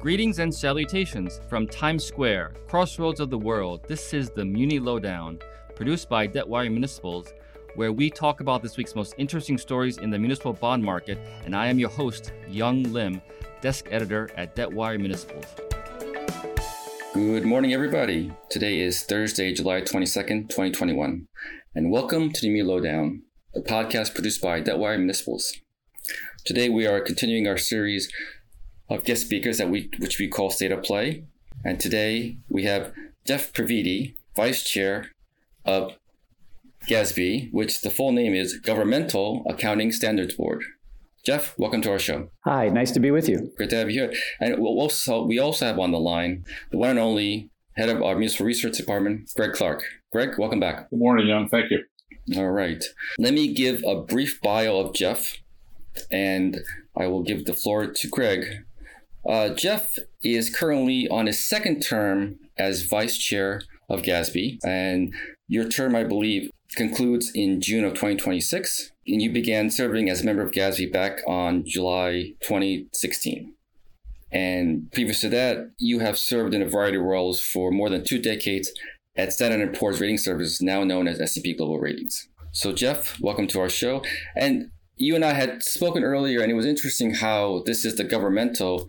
Greetings and salutations from Times Square, crossroads of the world. This is the Muni Lowdown, produced by Debtwire Municipals, where we talk about this week's most interesting stories in the municipal bond market. And I am your host, Yong Lim, desk editor at Debtwire Municipals. Good morning, everybody. Today is Thursday, July 22nd, 2021, and welcome to the Muni Lowdown, a podcast produced by Debtwire Municipals. Today, we are continuing our series of guest speakers that we which we call State of Play. And today we have Jeff Previdi, Vice Chair of GASB, which the full name is Governmental Accounting Standards Board. Jeff, welcome to our show. Hi, nice to be with you. Great to have you here. And we'll also, we also have on the line the one and only head of our municipal research department, Greg Clark. Greg, welcome back. Good morning, Yong. Thank you. All right. Let me give a brief bio of Jeff, and I will give the floor to Greg uh, Jeff is currently on his second term as vice chair of GASB, and your term, I believe, concludes in June of 2026. And you began serving as a member of GASB back on July 2016. And previous to that, you have served in a variety of roles for more than two decades at Standard & Poor's Rating Service, now known as S&P Global Ratings. So, Jeff, welcome to our show. And you and I had spoken earlier, and it was interesting how this is the governmental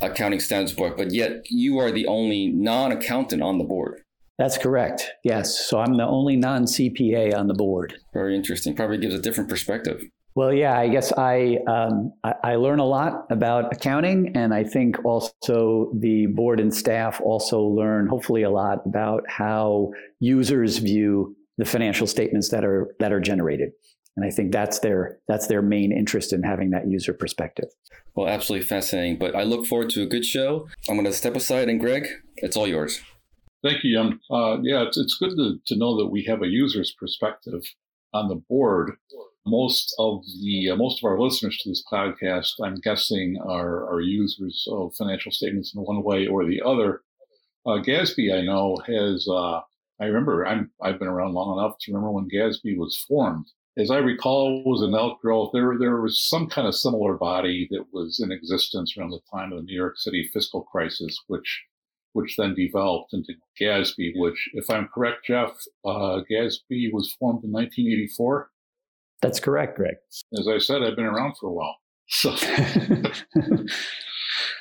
accounting standards board, but yet you are the only non accountant on the board. That's correct. Yes. So I'm the only non CPA on the board. Very interesting. Probably gives a different perspective. Well, yeah, I guess I, um, I, I learn a lot about accounting, and I think also the board and staff also learn hopefully a lot about how users view the financial statements that are that are generated. And I think that's their that's their main interest in having that user perspective. Well, absolutely fascinating. But I look forward to a good show. I'm going to step aside, and Greg, it's all yours. Thank you, Yong. Uh, yeah, it's, it's good to, to know that we have a user's perspective on the board. Most of the uh, most of our listeners to this podcast, I'm guessing, are are users of financial statements in one way or the other. Uh, GASB, I know, has. Uh, I remember I'm I've been around long enough to remember when GASB was formed as I recall, was an outgrowth. There, there was some kind of similar body that was in existence around the time of the New York City fiscal crisis, which, which then developed into GASB. Which, if I'm correct, Jeff, uh, GASB was formed in 1984. That's correct, Greg. As I said, I've been around for a while. So,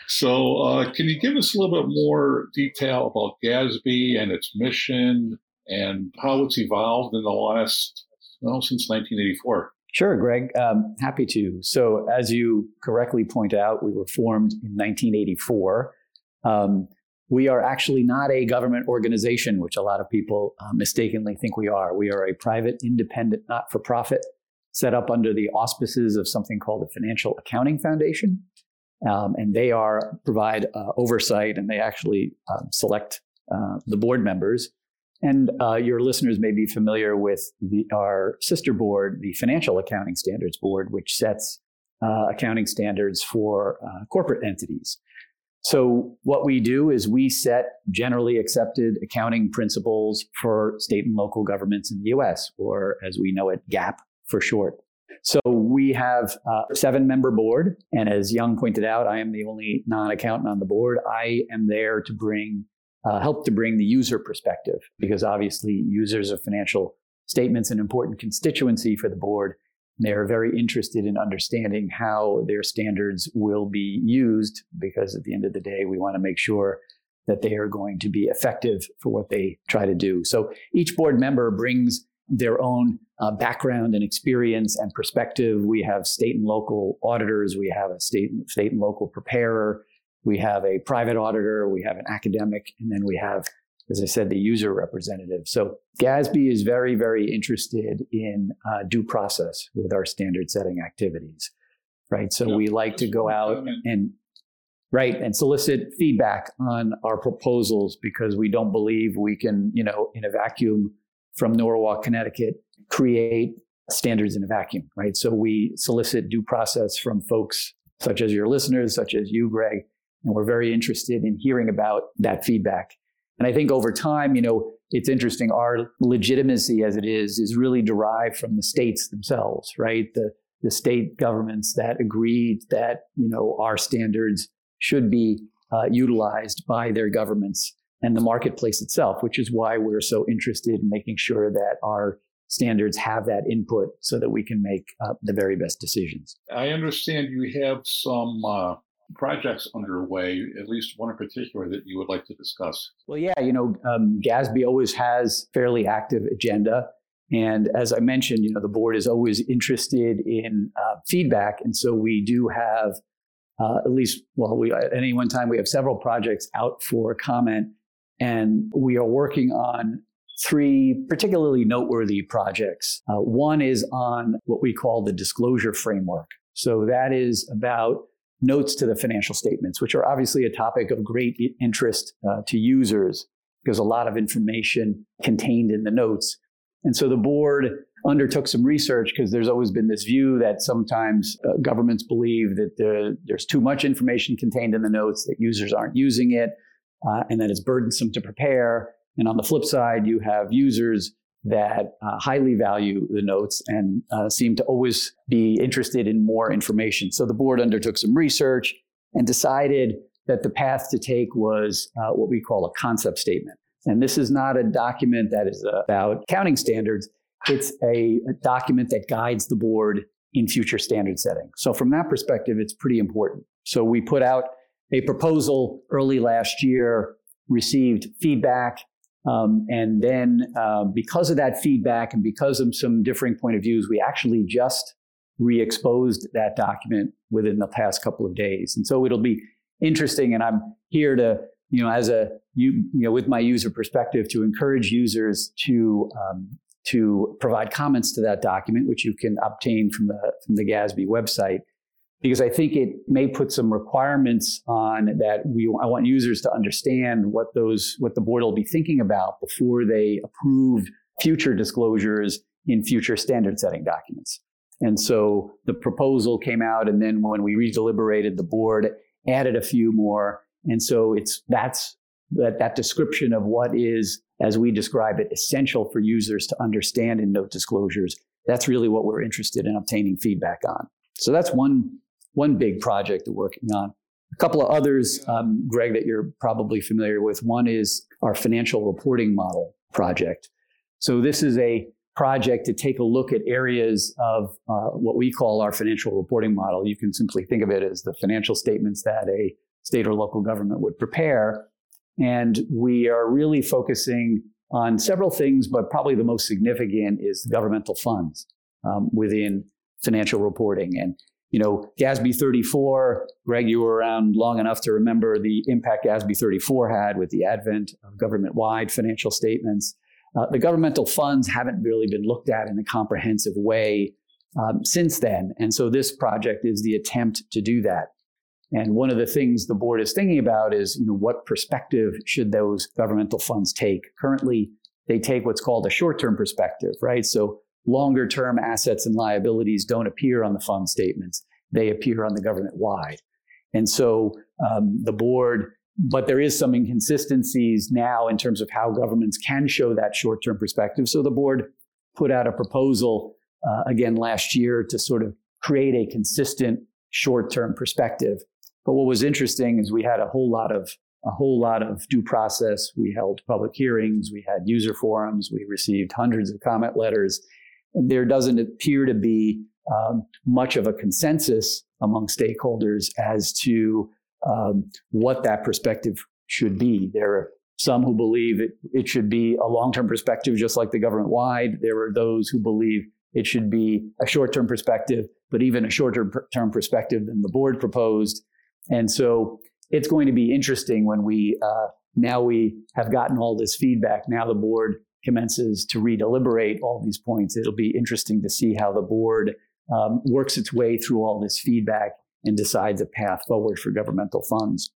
so uh, can you give us a little bit more detail about GASB and its mission and how it's evolved in the last well, since 1984. Sure, Greg. Um, happy to. So, as you correctly point out, we were formed in 1984. Um, we are actually not a government organization, which a lot of people uh, mistakenly think we are. We are a private, independent, not for profit, set up under the auspices of something called the Financial Accounting Foundation. Um, and they are provide uh, oversight and they actually um, select uh, the board members and uh, your listeners may be familiar with the, our sister board, the Financial Accounting Standards Board, which sets uh, accounting standards for uh, corporate entities. So, what we do is we set generally accepted accounting principles for state and local governments in the US, or as we know it, GAAP for short. So, we have a seven member board. And as Yong pointed out, I am the only non accountant on the board. I am there to bring uh, help to bring the user perspective because obviously users of financial statements an important constituency for the board. They're very interested in understanding how their standards will be used because at the end of the day, we want to make sure that they are going to be effective for what they try to do. So each board member brings their own uh, background and experience and perspective. We have state and local auditors, we have a state, state and local preparer, we have a private auditor, we have an academic, and then we have, as I said, the user representative. So GASB is very, very interested in uh, due process with our standard setting activities, right? So yeah, we like to go out and right and solicit feedback on our proposals because we don't believe we can, you know, in a vacuum from Norwalk, Connecticut, create standards in a vacuum, right? So we solicit due process from folks such as your listeners, such as you, Greg, and we're very interested in hearing about that feedback. And I think over time, you know, it's interesting. Our legitimacy as it is is really derived from the states themselves, right? The the state governments that agreed that you know our standards should be uh, utilized by their governments and the marketplace itself, which is why we're so interested in making sure that our standards have that input so that we can make uh, the very best decisions. I understand you have some uh, projects underway, at least one in particular that you would like to discuss. Well, yeah, you know, um, GASB always has fairly active agenda. And as I mentioned, you know, the board is always interested in uh, feedback. And so we do have uh, at least, well, we, at any one time, we have several projects out for comment. And we are working on three particularly noteworthy projects. Uh, one is on what we call the disclosure framework. So that is about notes to the financial statements, which are obviously a topic of great interest uh, to users because a lot of information contained in the notes. And so the board undertook some research because there's always been this view that sometimes uh, governments believe that the, there's too much information contained in the notes, that users aren't using it, uh, and that it's burdensome to prepare. And on the flip side, you have users that uh, highly value the notes and uh, seem to always be interested in more information. So the board undertook some research and decided that the path to take was uh, what we call a concept statement. And this is not a document that is about accounting standards. It's a, a document that guides the board in future standard setting. So from that perspective, it's pretty important. So we put out a proposal early last year, received feedback, um, and then, uh, because of that feedback and because of some differing point of views, we actually just re-exposed that document within the past couple of days. And so it'll be interesting. And I'm here to, you know, as a you, you know, with my user perspective, to encourage users to um, to provide comments to that document, which you can obtain from the from the GASB website because I think it may put some requirements on that we I want users to understand what those what the board will be thinking about before they approve future disclosures in future standard setting documents. And so the proposal came out and then when we redeliberated the board added a few more and so it's that's that that description of what is as we describe it essential for users to understand in note disclosures that's really what we're interested in obtaining feedback on. So that's one one big project they're working on. A couple of others, um, Greg, that you're probably familiar with. One is our financial reporting model project. So this is a project to take a look at areas of uh, what we call our financial reporting model. You can simply think of it as the financial statements that a state or local government would prepare. And we are really focusing on several things, but probably the most significant is governmental funds um, within financial reporting. And you know, GASB 34, Greg, you were around long enough to remember the impact GASB 34 had with the advent of government wide financial statements. Uh, the governmental funds haven't really been looked at in a comprehensive way um, since then. And so this project is the attempt to do that. And one of the things the board is thinking about is, you know, what perspective should those governmental funds take? Currently, they take what's called a short-term perspective, right? So longer term assets and liabilities don't appear on the fund statements. They appear on the government wide. And so um, the board, but there is some inconsistencies now in terms of how governments can show that short term perspective. So the board put out a proposal uh, again last year to sort of create a consistent short term perspective. But what was interesting is we had a whole lot of a whole lot of due process. We held public hearings, we had user forums, we received hundreds of comment letters, there doesn't appear to be um, much of a consensus among stakeholders as to um, what that perspective should be. There are some who believe it, it should be a long term perspective, just like the government wide. There are those who believe it should be a short term perspective, but even a shorter term perspective than the board proposed. And so it's going to be interesting when we uh, now we have gotten all this feedback. Now the board commences to redeliberate all these points, it'll be interesting to see how the board um, works its way through all this feedback and decides a path forward for governmental funds.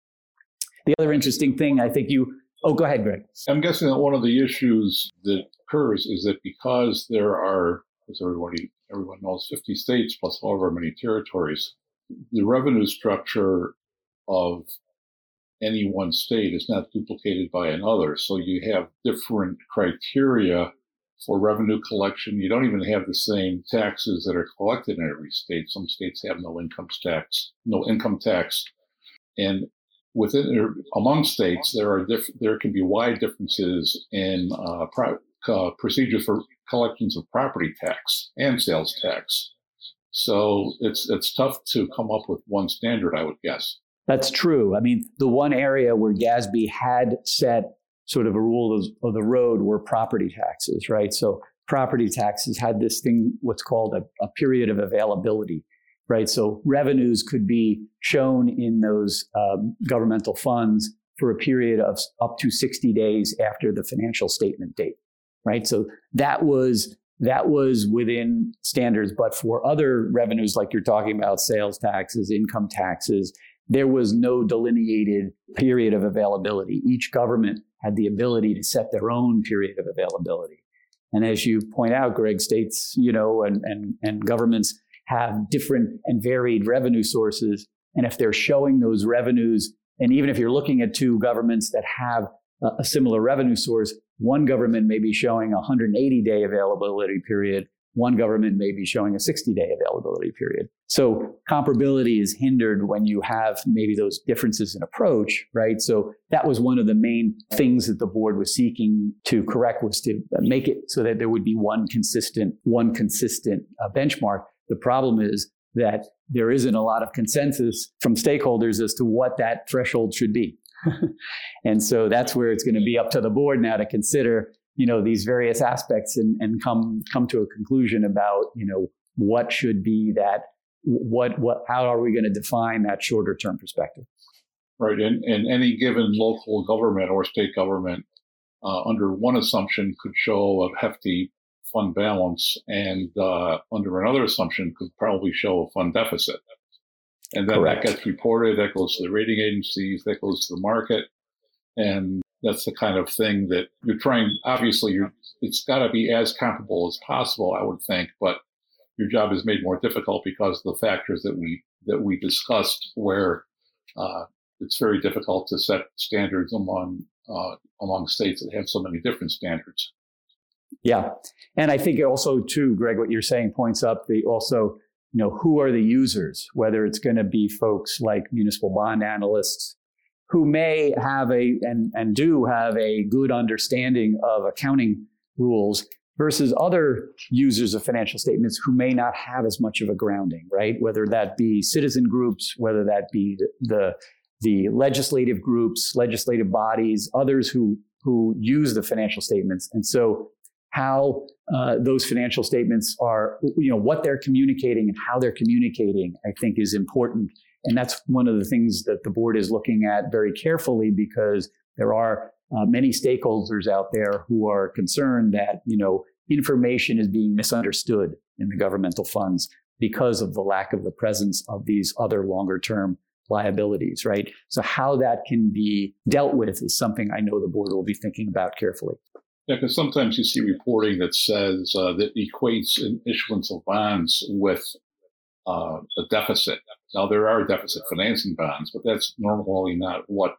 The other interesting thing I think you, oh, go ahead, Greg. I'm guessing that one of the issues that occurs is that because there are, as everybody, everyone knows, 50 states plus however many territories, the revenue structure of any one state is not duplicated by another. So you have different criteria for revenue collection. You don't even have the same taxes that are collected in every state. Some states have no income tax, no income tax. And within or among states, there are diff- there can be wide differences in uh, pro- uh, procedures for collections of property tax and sales tax. So it's it's tough to come up with one standard, I would guess. That's true. I mean, the one area where GASB had set sort of a rule of, of the road were property taxes, right? So property taxes had this thing, what's called a, a period of availability, right? So revenues could be shown in those um, governmental funds for a period of up to 60 days after the financial statement date, right? So that was that was within standards. But for other revenues, like you're talking about, sales taxes, income taxes, there was no delineated period of availability. Each government had the ability to set their own period of availability. And as you point out, Greg, states, you know, and, and, and governments have different and varied revenue sources. And if they're showing those revenues, and even if you're looking at two governments that have a, a similar revenue source, one government may be showing a 180 day availability period. One government may be showing a 60 day availability period. So comparability is hindered when you have maybe those differences in approach, right? So that was one of the main things that the board was seeking to correct was to make it so that there would be one consistent, one consistent uh, benchmark. The problem is that there isn't a lot of consensus from stakeholders as to what that threshold should be. and so that's where it's going to be up to the board now to consider, you know, these various aspects and, and come come to a conclusion about, you know, what should be that what what how are we going to define that shorter term perspective? Right, and, and any given local government or state government uh, under one assumption could show a hefty fund balance, and uh, under another assumption could probably show a fund deficit. And then Correct. that gets reported, that goes to the rating agencies, that goes to the market. And that's the kind of thing that you're trying, obviously, you're, it's got to be as comparable as possible, I would think, but your job is made more difficult because of the factors that we, that we discussed where uh, it's very difficult to set standards among, uh, among states that have so many different standards. Yeah. And I think also too, Greg, what you're saying points up the also you know, who are the users, whether it's going to be folks like municipal bond analysts who may have a and, and do have a good understanding of accounting rules versus other users of financial statements who may not have as much of a grounding, right? Whether that be citizen groups, whether that be the, the legislative groups, legislative bodies, others who who use the financial statements. And so how uh, those financial statements are, you know, what they're communicating and how they're communicating, I think is important. And that's one of the things that the board is looking at very carefully because there are uh, many stakeholders out there who are concerned that, you know, information is being misunderstood in the governmental funds because of the lack of the presence of these other longer term liabilities, right? So how that can be dealt with is something I know the board will be thinking about carefully. Yeah, because sometimes you see reporting that says uh, that equates an issuance of bonds with uh, a deficit. Now, there are deficit financing bonds, but that's normally not what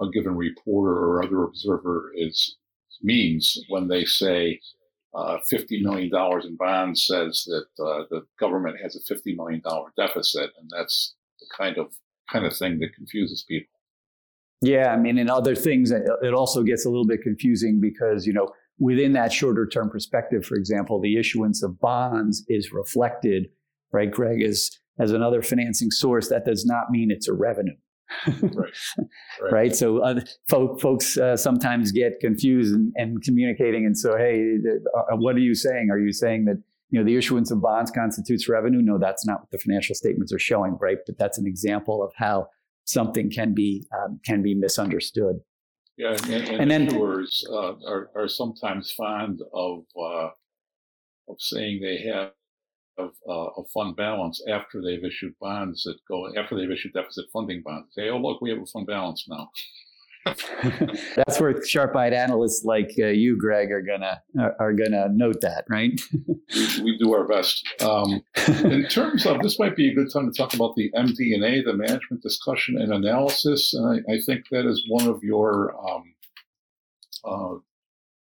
a given reporter or other observer is means when they say uh, $50 million in bonds says that uh, the government has a $50 million deficit, and that's the kind of kind of thing that confuses people. Yeah, I mean, and other things, it also gets a little bit confusing because, you know, within that shorter term perspective, for example, the issuance of bonds is reflected, right, Greg, as, as another financing source. That does not mean it's a revenue. right. right. right. So uh, folk, folks uh, sometimes get confused and, and, communicating. And so, hey, uh, what are you saying? Are you saying that you know the issuance of bonds constitutes revenue? No, that's not what the financial statements are showing, right? But that's an example of how something can be um, can be misunderstood. Yeah, and, and, and issuers uh, are, are sometimes fond of uh, of saying they have uh, a fund balance after they've issued bonds that go after they've issued deficit funding bonds. Say, oh look, we have a fund balance now. That's where sharp-eyed analysts like uh, you, Greg, are gonna are, are gonna note that, right? we, we, do our best. Um, in terms of this, might be a good time to talk about the MD&A, the Management Discussion and Analysis, and I, I think that is one of your um, uh,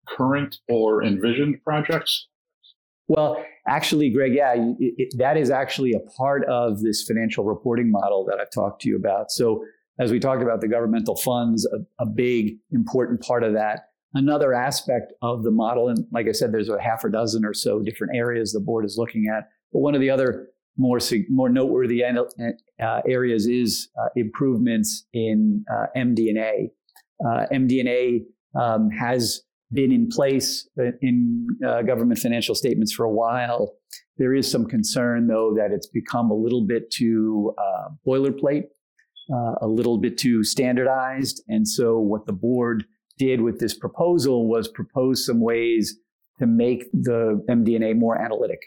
current or envisioned projects. Well, actually, Greg, yeah, it, it, that is actually a part of this financial reporting model that I've talked to you about. So as we talked about the governmental funds, a, a big important part of that. Another aspect of the model, and like I said, there's a half a dozen or so different areas the board is looking at. But one of the other more more noteworthy uh, areas is uh, improvements in uh, MD&A. Uh, MD&A um, has been in place in uh, government financial statements for a while. There is some concern, though, that it's become a little bit too uh, boilerplate, a little bit too standardized. And so, what the board did with this proposal was propose some ways to make the MD&A more analytic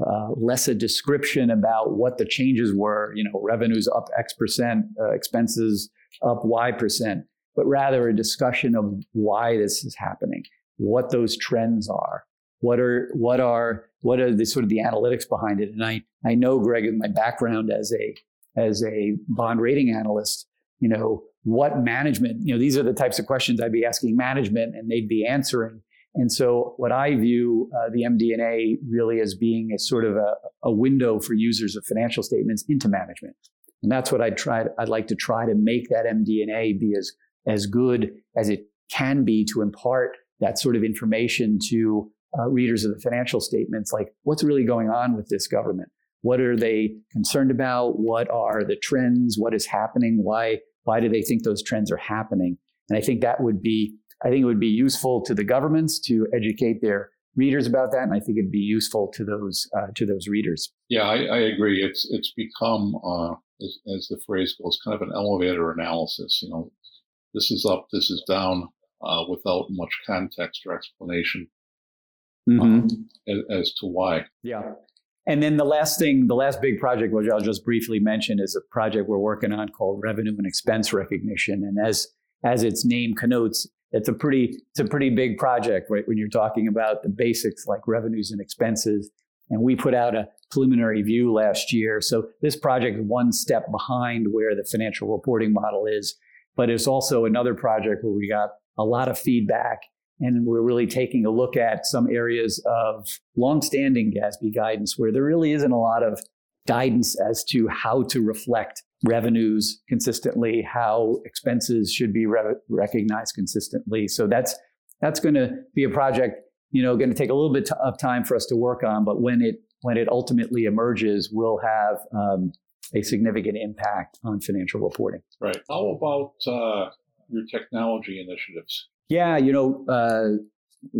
uh, less a description about what the changes were, you know, revenues up X percent, uh, expenses up Y percent, but rather a discussion of why this is happening, what those trends are, what are what are what are the sort of the analytics behind it. And I I know Greg, in my background as a as a bond rating analyst, you know, what management, you know, these are the types of questions I'd be asking management, and they'd be answering and so, what I view uh, the MD&A really as being a sort of a, a, window for users of financial statements into management, and that's what I'd try. I'd like to try to make that MD&A be as as good as it can be to impart that sort of information to uh, readers of the financial statements, like what's really going on with this government. What are they concerned about? What are the trends? What is happening? Why why do they think those trends are happening? And I think that would be I think it would be useful to the governments to educate their readers about that, and I think it'd be useful to those uh, to those readers. Yeah, I, I, agree. It's it's become, uh, as, as, the phrase goes, kind of an elevator analysis. You know, this is up, this is down, uh, without much context or explanation mm-hmm. um, as, as, to why. Yeah. And then the last thing, the last big project, which I'll just briefly mention, is a project we're working on called revenue and expense recognition. And as as its name connotes, it's a pretty it's a pretty big project, right? When you're talking about the basics like revenues and expenses. And we put out a preliminary view last year. So this project is one step behind where the financial reporting model is, but it's also another project where we got a lot of feedback and we're really taking a look at some areas of longstanding GASB guidance where there really isn't a lot of guidance as to how to reflect revenues consistently, how expenses should be re- recognized consistently. So that's that's going to be a project, you know, going to take a little bit of time for us to work on. But when it when it ultimately emerges, we'll have um, a significant impact on financial reporting. Right. How about uh, your technology initiatives? Yeah, you know, uh,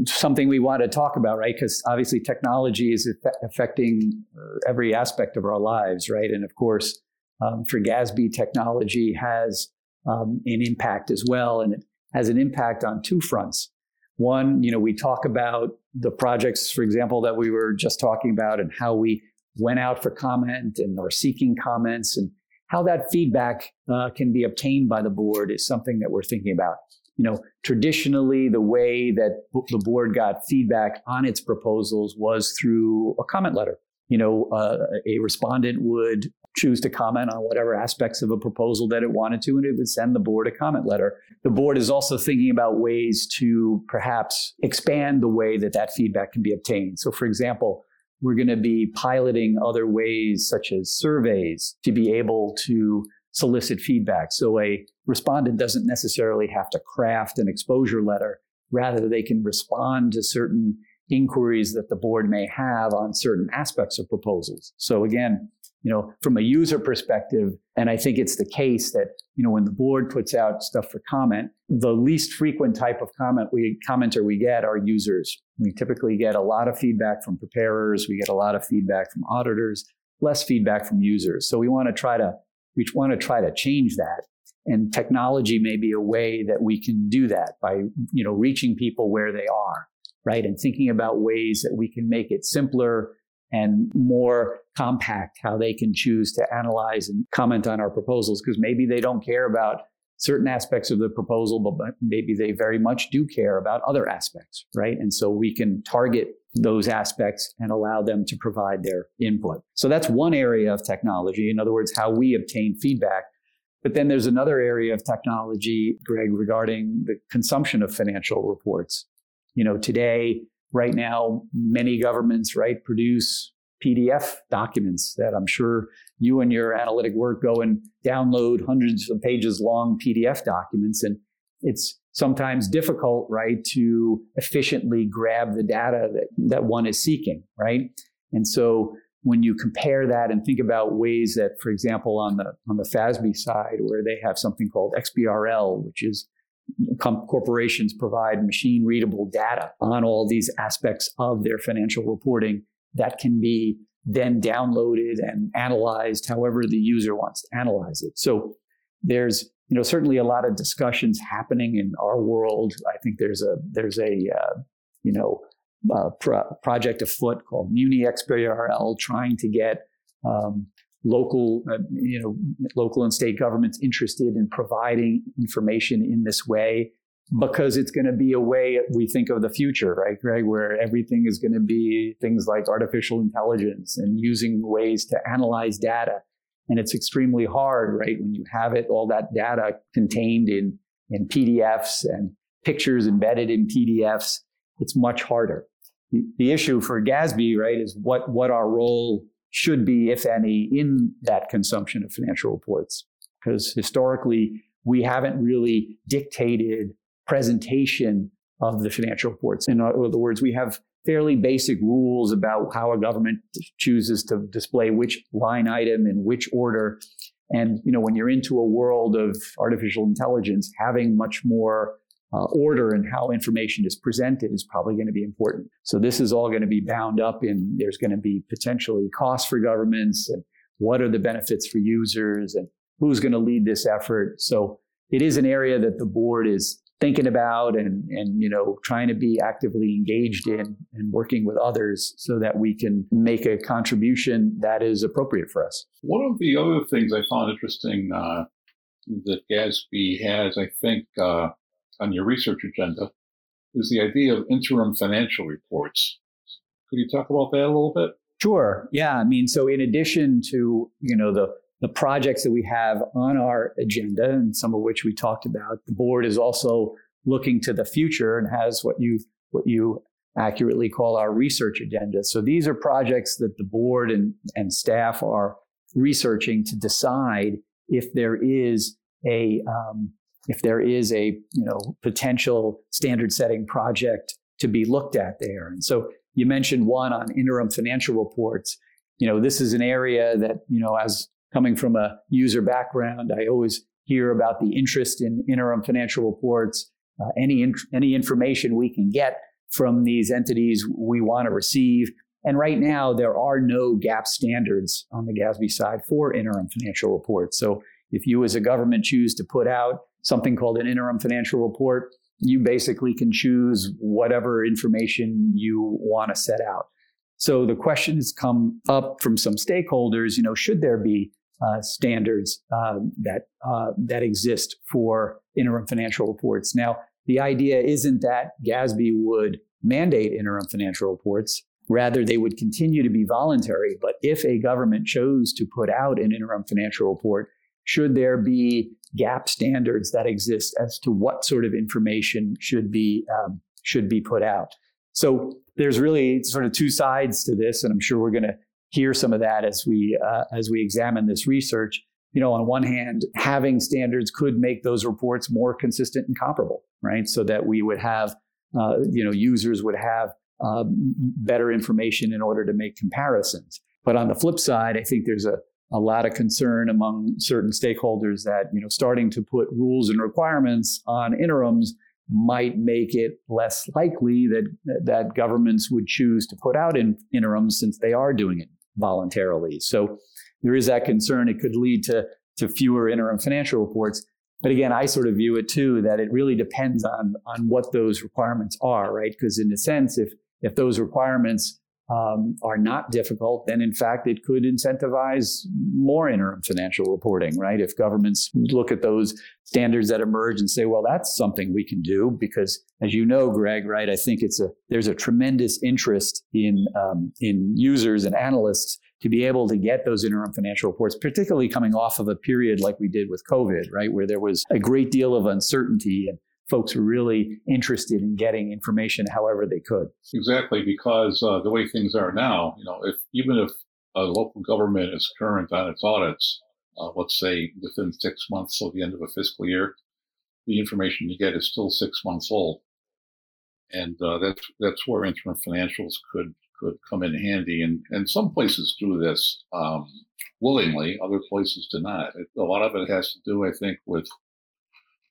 something we want to talk about, right? Because obviously technology is affecting uh, every aspect of our lives, right? And of course, um, for GASB, technology has um, an impact as well, and it has an impact on two fronts. One, you know, we talk about the projects, for example, that we were just talking about, and how we went out for comment and are seeking comments, and how that feedback uh, can be obtained by the board is something that we're thinking about. You know, traditionally, the way that the board got feedback on its proposals was through a comment letter. You know, uh, a respondent would choose to comment on whatever aspects of a proposal that it wanted to, and it would send the board a comment letter. The board is also thinking about ways to perhaps expand the way that that feedback can be obtained. So, for example, we're going to be piloting other ways, such as surveys, to be able to solicit feedback. So, a respondent doesn't necessarily have to craft an exposure letter. Rather, they can respond to certain inquiries that the board may have on certain aspects of proposals. So again, you know, from a user perspective, and I think it's the case that, you know, when the board puts out stuff for comment, the least frequent type of comment we commenter we get are users. We typically get a lot of feedback from preparers, we get a lot of feedback from auditors, less feedback from users. So we want to try to we want to try to change that. And technology may be a way that we can do that by, you know, reaching people where they are, right? And thinking about ways that we can make it simpler and more compact how they can choose to analyze and comment on our proposals because maybe they don't care about certain aspects of the proposal, but maybe they very much do care about other aspects, right? And so we can target those aspects and allow them to provide their input. So that's one area of technology. In other words, how we obtain feedback. But then there's another area of technology, Greg, regarding the consumption of financial reports. You know, today, right now, many governments, right, produce PDF documents that I'm sure you and your analytic work go and download hundreds of pages long PDF documents. And it's sometimes difficult, right, to efficiently grab the data that, that one is seeking, right? And so when you compare that and think about ways that, for example, on the on the FASB side, where they have something called XBRL, which is corporations provide machine readable data on all these aspects of their financial reporting that can be then downloaded and analyzed however the user wants to analyze it. So there's you know certainly a lot of discussions happening in our world. I think there's a there's a uh, you know uh, pro- project afoot called Muni XBRL, trying to get um, local, uh, you know, local and state governments interested in providing information in this way because it's going to be a way we think of the future, right, Greg, where everything is going to be things like artificial intelligence and using ways to analyze data. And it's extremely hard, right, when you have it, all that data contained in, in PDFs and pictures embedded in PDFs. It's much harder. The, the issue for GASB, right, is what, what our role should be, if any, in that consumption of financial reports. Because historically, we haven't really dictated presentation of the financial reports. In other words, we have fairly basic rules about how a government chooses to display which line item in which order. And you know, when you're into a world of artificial intelligence, having much more uh, order and how information is presented is probably going to be important. So this is all going to be bound up in there's going to be potentially costs for governments and what are the benefits for users and who's going to lead this effort. So it is an area that the board is thinking about and, and you know trying to be actively engaged in and working with others so that we can make a contribution that is appropriate for us. One of the other things I found interesting uh, that GASB has, I think, uh, on your research agenda is the idea of interim financial reports. Could you talk about that a little bit? Sure. Yeah. I mean, so in addition to, you know, the the projects that we have on our agenda and some of which we talked about, the board is also looking to the future and has what you what you accurately call our research agenda. So these are projects that the board and, and staff are researching to decide if there is a um, if there is a you know potential standard setting project to be looked at there. And so you mentioned one on interim financial reports. You know, this is an area that, you know, as coming from a user background, I always hear about the interest in interim financial reports. Uh, any any information we can get from these entities we want to receive. And right now, there are no GAAP standards on the GASB side for interim financial reports. So if you as a government choose to put out something called an interim financial report. You basically can choose whatever information you want to set out. So the questions come up from some stakeholders, you know, should there be uh, standards uh, that uh, that exist for interim financial reports? Now, the idea isn't that GASB would mandate interim financial reports. Rather, they would continue to be voluntary. But if a government chose to put out an interim financial report, should there be GAAP standards that exist as to what sort of information should be um, should be put out. So there's really sort of two sides to this, and I'm sure we're going to hear some of that as we uh, as we examine this research. You know, on one hand, having standards could make those reports more consistent and comparable, right? So that we would have, uh, you know, users would have uh, better information in order to make comparisons. But on the flip side, I think there's a a lot of concern among certain stakeholders that you know starting to put rules and requirements on interims might make it less likely that that governments would choose to put out in interims since they are doing it voluntarily. So there is that concern. It could lead to to fewer interim financial reports. But again, I sort of view it too that it really depends on on what those requirements are, right? Because in a sense, if if those requirements um, are not difficult, then in fact it could incentivize more interim financial reporting, right? If governments look at those standards that emerge and say, well, that's something we can do, because as you know, Greg, right, I think it's a there's a tremendous interest in um, in users and analysts to be able to get those interim financial reports, particularly coming off of a period like we did with COVID, right, where there was a great deal of uncertainty and folks really interested in getting information however they could. Exactly, because uh, the way things are now, you know, if even if a local government is current on its audits, uh, let's say within six months of the end of a fiscal year, the information you get is still six months old, and uh, that's that's where interim financials could could come in handy. And and some places do this um, willingly, other places do not. It, a lot of it has to do, I think, with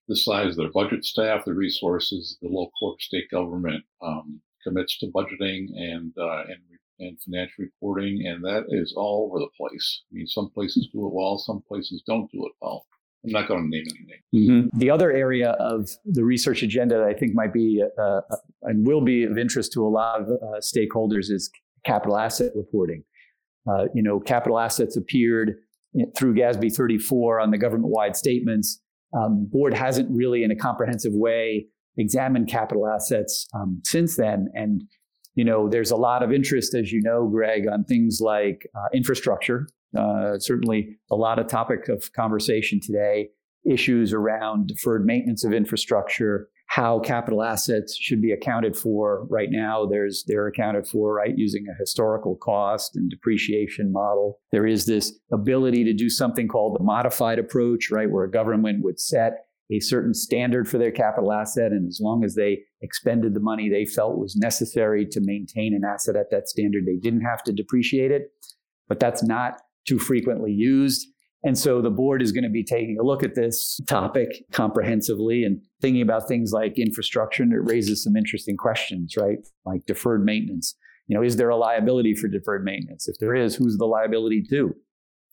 the size of their budget staff, the resources the local or state government um, commits to budgeting and uh, and and financial reporting, and that is all over the place. I mean, some places do it well, some places don't do it well. I'm not going to name any names. Mm-hmm. The other area of the research agenda that I think might be uh, and will be of interest to a lot of uh, stakeholders is capital asset reporting. Uh, you know, capital assets appeared through GASB 34 on the government-wide statements. Um, board hasn't really, in a comprehensive way, examined capital assets um, since then, and you know, there's a lot of interest, as you know, Greg, on things like uh, infrastructure. Uh, certainly, a lot of topic of conversation today. Issues around deferred maintenance of infrastructure, how capital assets should be accounted for. Right now, there's they're accounted for right using a historical cost and depreciation model. There is this ability to do something called the modified approach, right, where a government would set a certain standard for their capital asset. And as long as they expended the money they felt was necessary to maintain an asset at that standard, they didn't have to depreciate it. But that's not too frequently used. And so the board is going to be taking a look at this topic comprehensively and thinking about things like infrastructure. And it raises some interesting questions, right? Like deferred maintenance. You know, is there a liability for deferred maintenance? If there is, who's the liability to?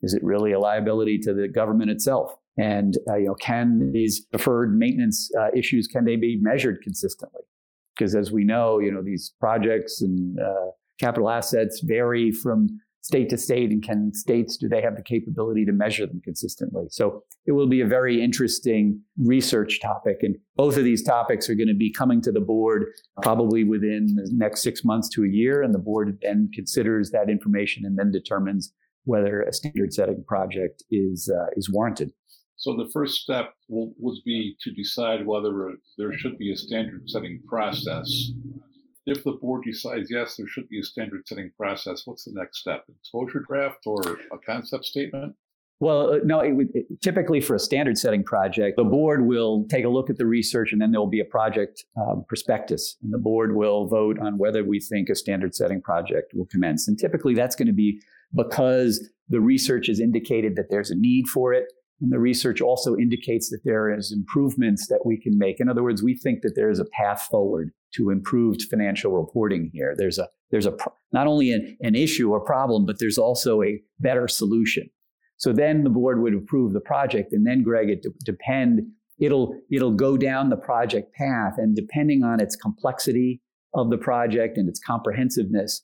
Is it really a liability to the government itself? And uh, you know, can these deferred maintenance uh, issues can they be measured consistently? Because as we know, you know, these projects and uh, capital assets vary from state to state, and can states do they have the capability to measure them consistently? So it will be a very interesting research topic, and both of these topics are going to be coming to the board probably within the next six months to a year, and the board then considers that information and then determines whether a standard setting project is uh, is warranted. So the first step will, would be to decide whether there should be a standard setting process. If the board decides yes, there should be a standard setting process, what's the next step? Exposure draft or a concept statement? Well, uh, no, it would, typically for a standard setting project, the board will take a look at the research and then there will be a project um, prospectus. And the board will vote on whether we think a standard setting project will commence. And typically that's going to be because the research has indicated that there's a need for it and the research also indicates that there is improvements that we can make. In other words, we think that there is a path forward to improved financial reporting here. There's a there's a not only an, an issue or problem, but there's also a better solution. So then the board would approve the project, and then Greg, it depend. It'll it'll go down the project path, and depending on its complexity of the project and its comprehensiveness,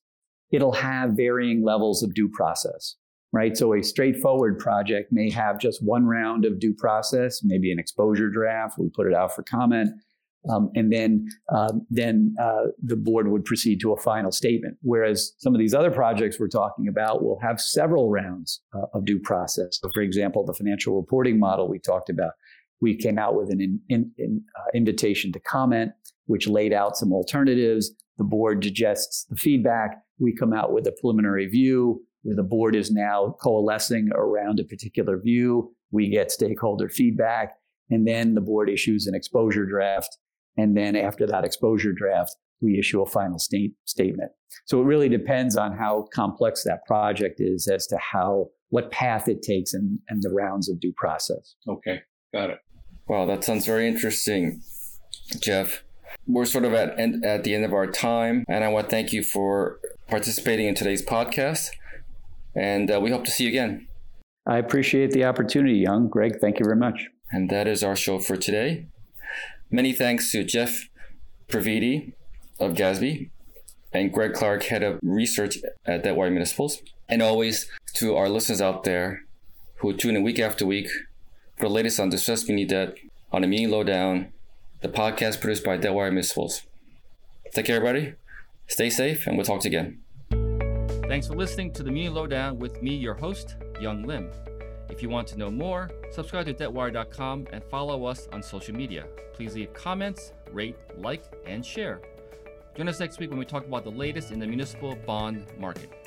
it'll have varying levels of due process right? So a straightforward project may have just one round of due process, maybe an exposure draft. We put it out for comment. Um, and then, um, then uh, the board would proceed to a final statement. Whereas some of these other projects we're talking about will have several rounds uh, of due process. So, for example, the financial reporting model we talked about, we came out with an in, in, in, uh, invitation to comment, which laid out some alternatives. The board digests the feedback. We come out with a preliminary view where the board is now coalescing around a particular view. We get stakeholder feedback, and then the board issues an exposure draft. And then after that exposure draft, we issue a final state statement. So it really depends on how complex that project is as to how what path it takes and, and the rounds of due process. Okay, got it. Wow, that sounds very interesting, Jeff. We're sort of at end, at the end of our time, and I want to thank you for participating in today's podcast and uh, we hope to see you again. I appreciate the opportunity, Yong. Greg, thank you very much. And that is our show for today. Many thanks to Jeff Previdi of GASB and Greg Clark, head of research at That Debtwire Municipals. And always to our listeners out there who tune in week after week for the latest on distressed muni debt on a Muni Lowdown, the podcast produced by Debtwire Municipals. Take care, everybody. Stay safe, and we'll talk to you again. Thanks for listening to the Muni Lowdown with me, your host, Yong Lim. If you want to know more, subscribe to debtwire.com and follow us on social media. Please leave comments, rate, like, and share. Join us next week when we talk about the latest in the municipal bond market.